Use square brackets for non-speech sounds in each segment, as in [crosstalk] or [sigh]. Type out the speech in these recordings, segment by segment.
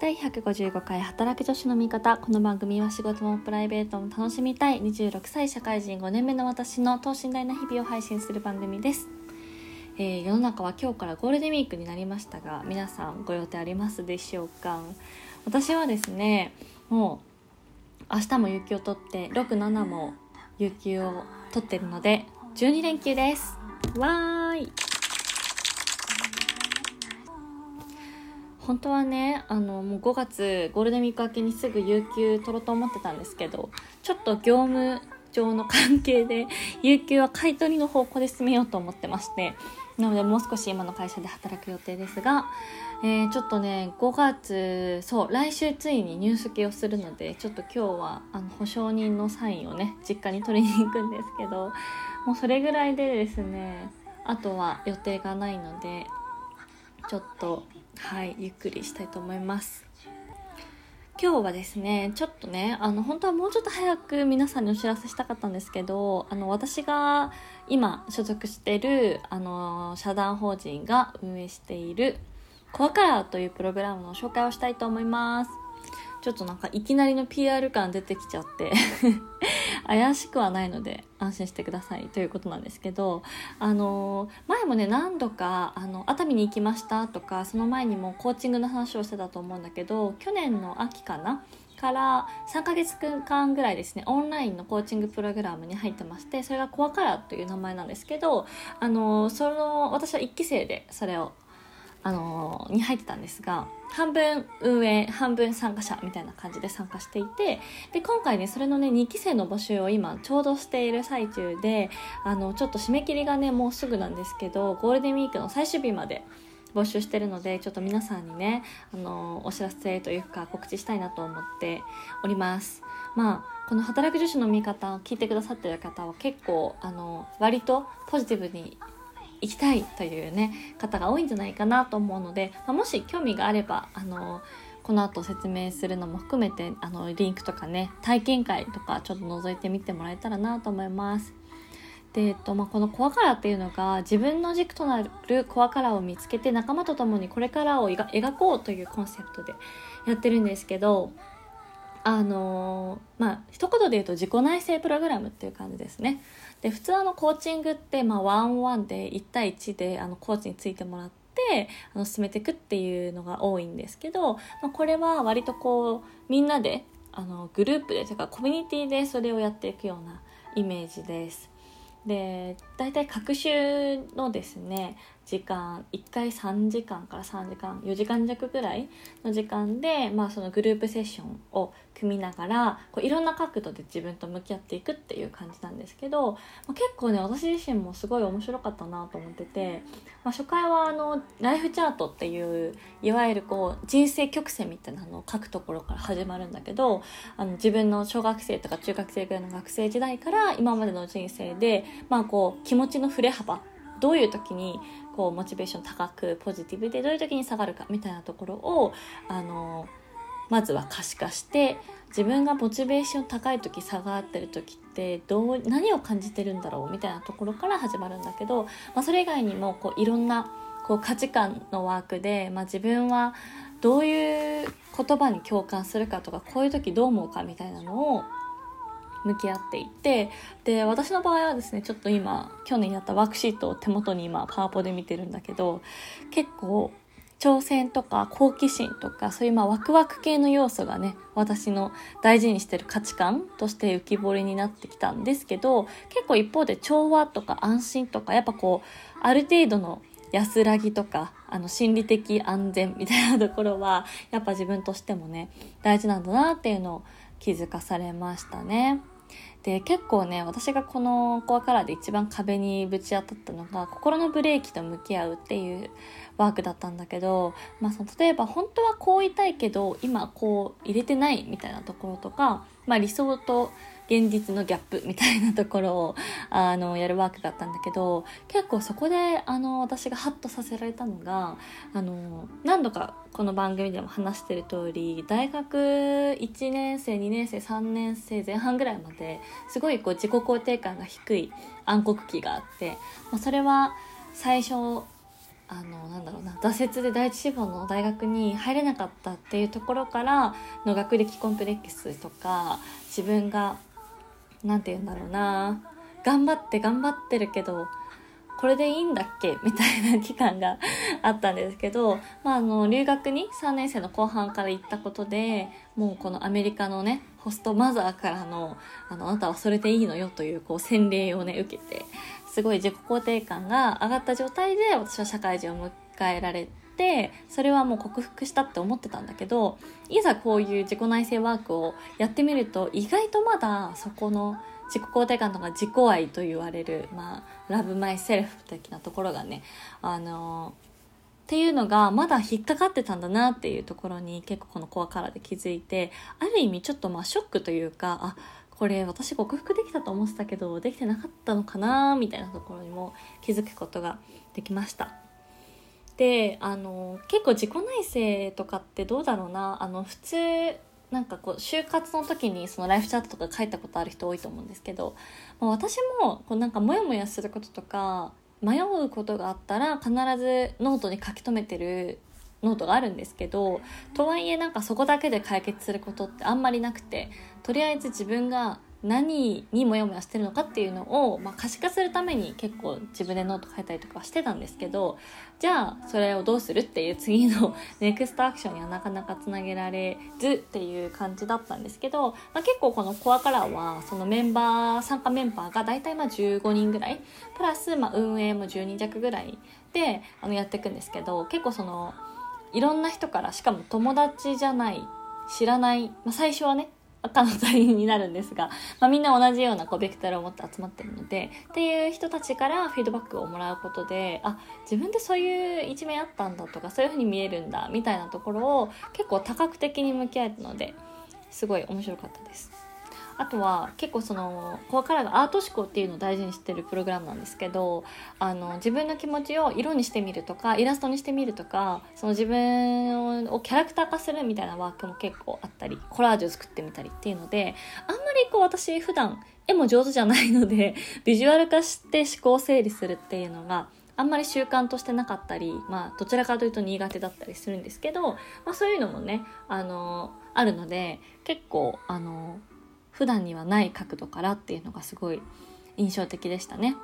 第155回働く女子の味方この番組は仕事もプライベートも楽しみたい26歳社会人5年目の私の等身大な日々を配信する番組です、えー、世の中は今日からゴールデンウィークになりましたが皆さんご予定ありますでしょうか？私はですねもう明日も有給を取って67も有給を取ってるので12連休です。わーい。本当はねあのもう5月ゴールデンウィーク明けにすぐ有給取ろうと思ってたんですけどちょっと業務上の関係で [laughs] 有給は買い取りの方向で進めようと思ってましてなのでもう少し今の会社で働く予定ですが、えー、ちょっとね5月そう来週ついに入籍をするのでちょっと今日はあの保証人のサインをね実家に取りに行くんですけどもうそれぐらいでですねあとは予定がないのでちょっとはいゆっくりしたいと思います。今日はですねちょっとねあの本当はもうちょっと早く皆さんにお知らせしたかったんですけどあの私が今所属してるあの社団法人が運営しているコアカラーというプログラムの紹介をしたいと思います。ちょっとなんかいきなりの PR 感出てきちゃって [laughs] 怪しくはないので安心してくださいということなんですけどあの前もね何度かあの熱海に行きましたとかその前にもコーチングの話をしてたと思うんだけど去年の秋かなから3ヶ月間ぐらいですねオンラインのコーチングプログラムに入ってましてそれがコアカラーという名前なんですけどあのその私は1期生でそれをあのに入ってたんですが半分運営半分参加者みたいな感じで参加していてで今回ねそれのね2期生の募集を今ちょうどしている最中であのちょっと締め切りがねもうすぐなんですけどゴールデンウィークの最終日まで募集してるのでちょっと皆さんにねあのお知らせというか告知したいなと思っております。まあこの働く女子の見方を聞いてくださってる方は結構あの割とポジティブに行きたいというね方が多いんじゃないかなと思うので、まあ、もし興味があればあのこの後説明するのも含めてあのリンクとかね体験会とかちょっと覗いてみてもらえたらなと思います。でえっとまあ、このコアカラーっていうのが自分の軸となるコアカラーを見つけて仲間と共にこれからを描こうというコンセプトでやってるんですけどあの、まあ一言で言うと自己内省プログラムっていう感じですねで普通のコーチングって、まあ、ワンワンで1対1であのコーチについてもらってあの進めていくっていうのが多いんですけど、まあ、これは割とこうみんなであのグループでというかコミュニティでそれをやっていくようなイメージです。で大体各週のですね時間1回3時間から3時間4時間弱ぐらいの時間で、まあ、そのグループセッションを組みながらこういろんな角度で自分と向き合っていくっていう感じなんですけど、まあ、結構ね私自身もすごい面白かったなと思ってて、まあ、初回はあのライフチャートっていういわゆるこう人生曲線みたいなのを書くところから始まるんだけどあの自分の小学生とか中学生ぐらいの学生時代から今までの人生で、まあ、こう気持ちの振れ幅どういう時にこうモチベーション高くポジティブでどういう時に下がるかみたいなところをあのまずは可視化して自分がモチベーション高い時下がってる時ってどう何を感じてるんだろうみたいなところから始まるんだけど、まあ、それ以外にもこういろんなこう価値観のワークで、まあ、自分はどういう言葉に共感するかとかこういう時どう思うかみたいなのを向き合っていてで私の場合はですねちょっと今去年やったワークシートを手元に今パワポで見てるんだけど結構挑戦とか好奇心とかそういうまあワクワク系の要素がね私の大事にしてる価値観として浮き彫りになってきたんですけど結構一方で調和とか安心とかやっぱこうある程度の安らぎとかあの心理的安全みたいなところはやっぱ自分としてもね大事なんだなっていうのを気づかされましたね。で結構ね私がこのコアカラーで一番壁にぶち当たったのが心のブレーキと向き合うっていうワークだったんだけど、まあ、その例えば本当はこう言いたいけど今こう入れてないみたいなところとか、まあ、理想と現実のギャップみたいなところをあのやるワークだったんだけど結構そこであの私がハッとさせられたのがあの何度かこの番組でも話してる通り大学1年生2年生3年生前半ぐらいまですごいこう自己肯定感が低い暗黒期があって、まあ、それは最初あのなんだろうな挫折で第一志望の大学に入れなかったっていうところからの学歴コンプレックスとか自分が何て言うんだろうな。頑張って頑張ってるけどこれでいいんだっけ？[laughs] みたいな期間があったんですけど、まあ、あの留学に3年生の後半から行ったことでもうこのアメリカのねホストマザーからのあのあなたはそれでいいのよというこう洗礼をね受けてすごい自己肯定感が上がった状態で私は社会人を迎えられてそれはもう克服したって思ってたんだけどいざこういう自己内省ワークをやってみると意外とまだそこの自己肯定感とか自己愛と言われる、まあ、ラブマイセルフ的なところがね、あのっていうのがまだ引っかかってたんだなっていうところに結構このコアカラーで気づいて、ある意味ちょっとまあショックというか、あ、これ私克服できたと思ってたけど、できてなかったのかなみたいなところにも気づくことができました。で、あの、結構自己内省とかってどうだろうな、あの、普通、なんかこう就活の時にそのライフチャートとか書いたことある人多いと思うんですけど、まあ、私もこうなんかモヤモヤすることとか迷うことがあったら必ずノートに書き留めてるノートがあるんですけどとはいえなんかそこだけで解決することってあんまりなくてとりあえず自分が何にモヤモヤしてるのかっていうのを、まあ、可視化するために結構自分でノート書いたりとかしてたんですけどじゃあそれをどうするっていう次の [laughs] ネクストアクションにはなかなかつなげられずっていう感じだったんですけど、まあ、結構このコアカラーはそのメンバー参加メンバーが大体まあ15人ぐらいプラスまあ運営も10人弱ぐらいであのやっていくんですけど結構そのいろんな人からしかも友達じゃない知らない、まあ、最初はね赤の他人になるんですが、まあ、みんな同じようなこうベクトルを持って集まってるのでっていう人たちからフィードバックをもらうことであ自分でそういう一面あったんだとかそういうふうに見えるんだみたいなところを結構多角的に向き合えたのですごい面白かったです。あとは結構そのコアカラーがアート思考っていうのを大事にしてるプログラムなんですけどあの自分の気持ちを色にしてみるとかイラストにしてみるとかその自分をキャラクター化するみたいなワークも結構あったりコラージュを作ってみたりっていうのであんまりこう私普段絵も上手じゃないので [laughs] ビジュアル化して思考整理するっていうのがあんまり習慣としてなかったり、まあ、どちらかというと苦手だったりするんですけど、まあ、そういうのもね、あの、あるので、結構、あの、普段にはない角度からっていうのがすごい印象的でしたね。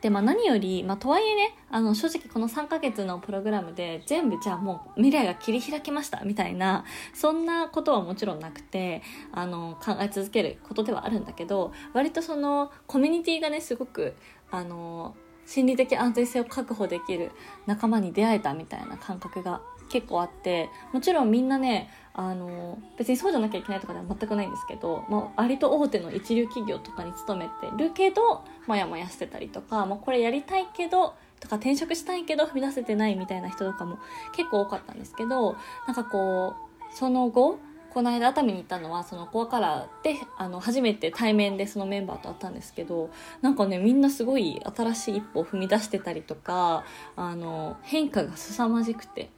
で、まあ何より、まあとはいえね、あの正直この3ヶ月のプログラムで全部じゃあもう未来が切り開きましたみたいな、そんなことはもちろんなくて、あの考え続けることではあるんだけど、割とそのコミュニティがね、すごく、あの、心理的安全性を確保できる仲間に出会えたみたいな感覚が結構あってもちろんみんなねあの別にそうじゃなきゃいけないとかでは全くないんですけど、まあ、割と大手の一流企業とかに勤めてるけどモヤモヤしてたりとか、まあ、これやりたいけどとか転職したいけど踏み出せてないみたいな人とかも結構多かったんですけどなんかこうその後この間熱海に行ったのはそのコアカラーであの初めて対面でそのメンバーと会ったんですけどなんかねみんなすごい新しい一歩を踏み出してたりとかあの変化が凄まじくて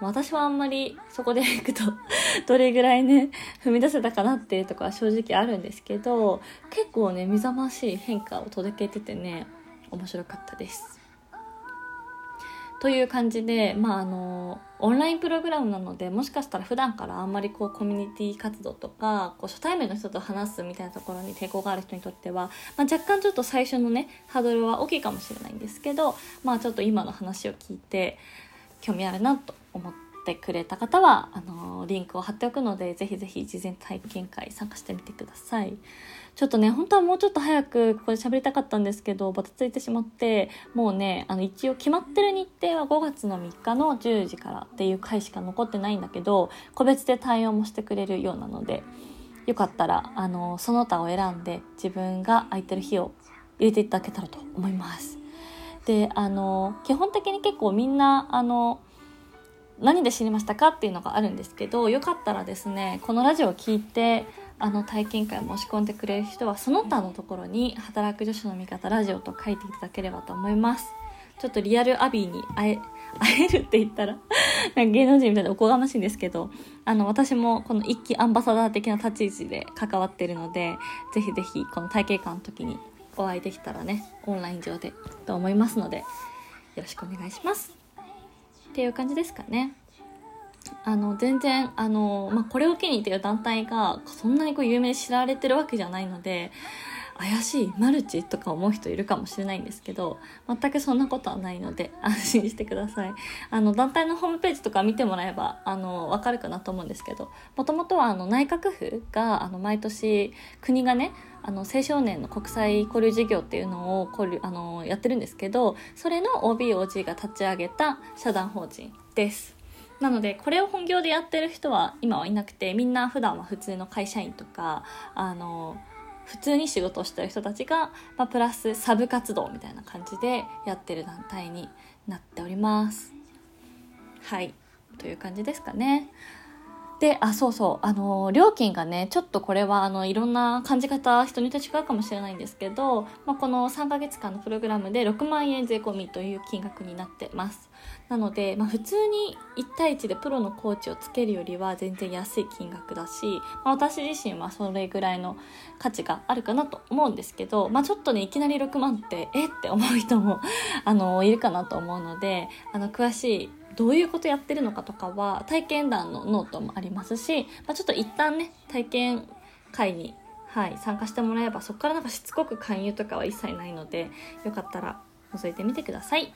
私はあんまりそこで [laughs] 行くとどれぐらいね踏み出せたかなっていうとこは正直あるんですけど結構ね目覚ましい変化を届けててね面白かったです。という感じで、まあ、あのオンラインプログラムなのでもしかしたら普段からあんまりこうコミュニティ活動とかこう初対面の人と話すみたいなところに抵抗がある人にとっては、まあ、若干ちょっと最初のねハードルは大きいかもしれないんですけど、まあ、ちょっと今の話を聞いて興味あるなと思ってくれた方はあのリンクを貼っておくのでぜひぜひ事前体験会参加してみてください。ちょっとね本当はもうちょっと早くここで喋りたかったんですけどバタついてしまってもうねあの一応決まってる日程は5月の3日の10時からっていう回しか残ってないんだけど個別で対応もしてくれるようなのでよかったらあのその他を選んで自分が空いてる日を入れていただけたらと思います。であの基本的に結構みんなあの何で知りましたかっていうのがあるんですけどよかったらですねこのラジオを聞いてあの体験会申し込んでくれる人はその他のところに働く女子の味方ラジオと書いていただければと思います。ちょっとリアルアビーに会え [laughs] 会えるって言ったら芸能人みたいでおこがましいんですけどあの私もこの一期アンバサダー的な立ち位置で関わってるのでぜひぜひこの体験会の時にお会いできたらねオンライン上でと思いますのでよろしくお願いします。っていう感じですかね。あの全然あの、まあ、これを機にっていう団体がそんなにこう有名知られてるわけじゃないので怪しいマルチとか思う人いるかもしれないんですけど全くそんなことはないので安心してください。あの団体のホームページとか見てもらえばあの分かるかなと思うんですけどもともとはあの内閣府があの毎年国がねあの青少年の国際交流事業っていうのを交流あのやってるんですけどそれの OBOG が立ち上げた社団法人です。なのでこれを本業でやってる人は今はいなくてみんな普段は普通の会社員とかあの普通に仕事をしてる人たちが、まあ、プラスサブ活動みたいな感じでやってる団体になっております。はい。という感じですかね。で、あ、そうそう、あの、料金がね、ちょっとこれは、あの、いろんな感じ方、人によって違うかもしれないんですけど、まあ、この3ヶ月間のプログラムで6万円税込みという金額になってます。なので、まあ、普通に1対1でプロのコーチをつけるよりは全然安い金額だし、まあ、私自身はそれぐらいの価値があるかなと思うんですけど、まあ、ちょっとね、いきなり6万って、え？って思う人もあの、いるかなと思うので、あの、詳しいどういうことやってるのかとかは体験談のノートもありますし、まあ、ちょっと一旦ね体験会に、はい、参加してもらえばそこからなんかしつこく勧誘とかは一切ないのでよかったら覗いてみてください。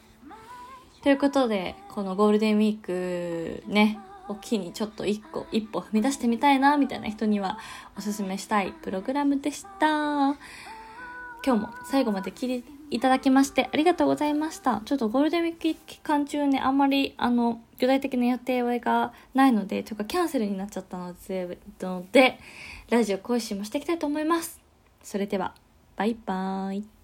ということでこのゴールデンウィークねを機にちょっと一個一歩踏み出してみたいなみたいな人にはおすすめしたいプログラムでした。今日も最後まで聞いていただきましてありがとうございました。ちょっとゴールデンウィーク期間中ね、あんまり、あの、具体的な予定がないので、というかキャンセルになっちゃったので、のでラジオ更新もしていきたいと思います。それでは、バイバーイ。